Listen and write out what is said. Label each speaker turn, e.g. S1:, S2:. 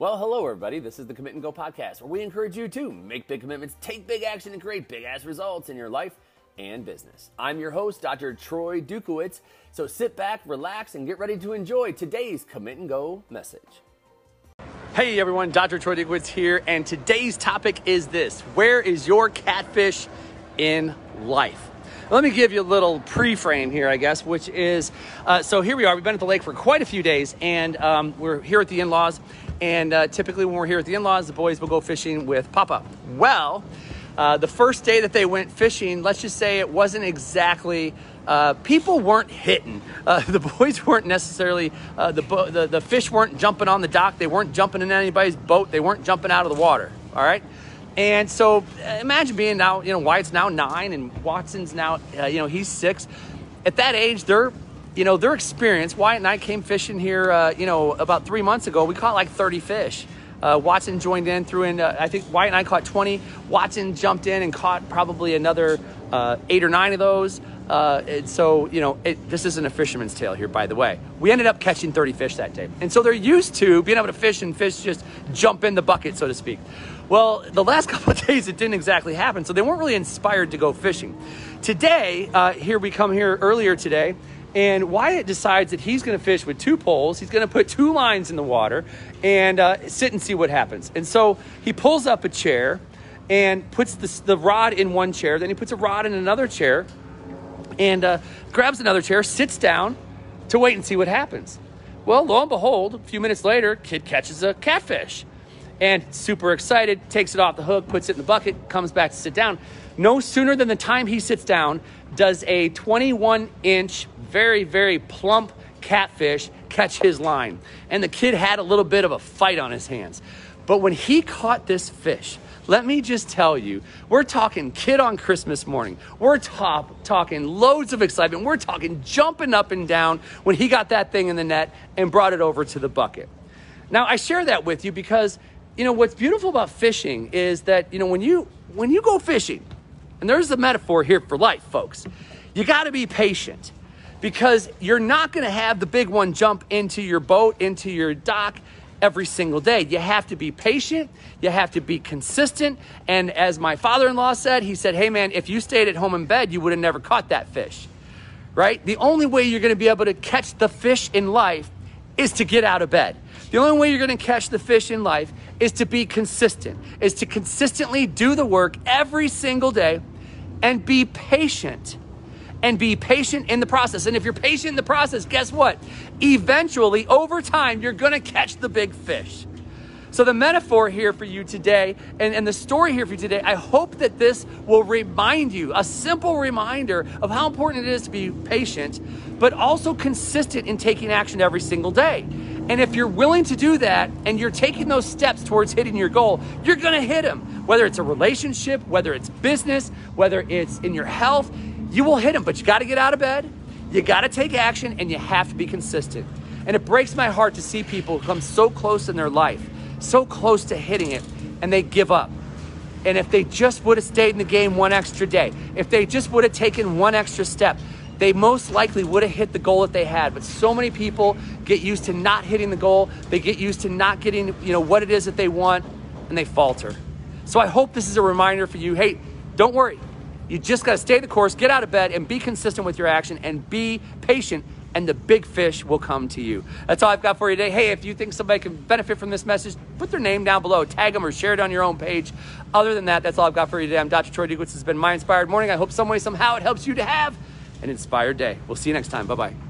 S1: Well, hello, everybody. This is the Commit and Go podcast, where we encourage you to make big commitments, take big action, and create big ass results in your life and business. I'm your host, Dr. Troy Dukowitz. So sit back, relax, and get ready to enjoy today's Commit and Go message. Hey, everyone. Dr. Troy Dukowitz here, and today's topic is this Where is your catfish in life? Let me give you a little pre-frame here, I guess, which is uh, so here we are. We've been at the lake for quite a few days, and um, we're here at the in-laws. And uh, typically, when we're here at the in-laws, the boys will go fishing with Papa. Well, uh, the first day that they went fishing, let's just say it wasn't exactly. Uh, people weren't hitting. Uh, the boys weren't necessarily uh, the, bo- the the fish weren't jumping on the dock. They weren't jumping in anybody's boat. They weren't jumping out of the water. All right. And so imagine being now, you know, Wyatt's now nine and Watson's now, uh, you know, he's six. At that age, they're, you know, their experience. Wyatt and I came fishing here, uh, you know, about three months ago. We caught like 30 fish. Uh, Watson joined in, threw in, uh, I think Wyatt and I caught 20. Watson jumped in and caught probably another uh, eight or nine of those. Uh, and so, you know, it, this isn't a fisherman's tale here, by the way. We ended up catching 30 fish that day. And so they're used to being able to fish and fish just jump in the bucket, so to speak. Well, the last couple of days it didn't exactly happen, so they weren't really inspired to go fishing. Today, uh, here we come here earlier today, and Wyatt decides that he's going to fish with two poles. He's going to put two lines in the water and uh, sit and see what happens. And so he pulls up a chair and puts the, the rod in one chair. Then he puts a rod in another chair and uh, grabs another chair, sits down to wait and see what happens. Well, lo and behold, a few minutes later, kid catches a catfish and super excited, takes it off the hook, puts it in the bucket, comes back to sit down. No sooner than the time he sits down does a 21 inch, very, very plump catfish catch his line. And the kid had a little bit of a fight on his hands. But when he caught this fish, let me just tell you, we're talking kid on Christmas morning. We're top, talking loads of excitement. We're talking jumping up and down when he got that thing in the net and brought it over to the bucket. Now, I share that with you because, you know, what's beautiful about fishing is that, you know, when you when you go fishing, and there's a metaphor here for life, folks, you got to be patient because you're not going to have the big one jump into your boat, into your dock every single day. You have to be patient, you have to be consistent. And as my father in law said, he said, Hey man, if you stayed at home in bed, you would have never caught that fish, right? The only way you're gonna be able to catch the fish in life is to get out of bed. The only way you're gonna catch the fish in life is to be consistent, is to consistently do the work every single day and be patient and be patient in the process. And if you're patient in the process, guess what? Eventually, over time, you're gonna catch the big fish. So, the metaphor here for you today and, and the story here for you today, I hope that this will remind you, a simple reminder of how important it is to be patient, but also consistent in taking action every single day. And if you're willing to do that and you're taking those steps towards hitting your goal, you're gonna hit them. Whether it's a relationship, whether it's business, whether it's in your health, you will hit them, but you got to get out of bed, you got to take action, and you have to be consistent. And it breaks my heart to see people come so close in their life, so close to hitting it, and they give up. And if they just would have stayed in the game one extra day, if they just would have taken one extra step, they most likely would have hit the goal that they had. But so many people get used to not hitting the goal. They get used to not getting, you know, what it is that they want, and they falter. So I hope this is a reminder for you. Hey, don't worry. You just got to stay the course, get out of bed, and be consistent with your action and be patient, and the big fish will come to you. That's all I've got for you today. Hey, if you think somebody can benefit from this message, put their name down below, tag them, or share it on your own page. Other than that, that's all I've got for you today. I'm Dr. Troy Dukowitz. This has been My Inspired Morning. I hope some way, somehow, it helps you to have an inspired day. We'll see you next time. Bye bye.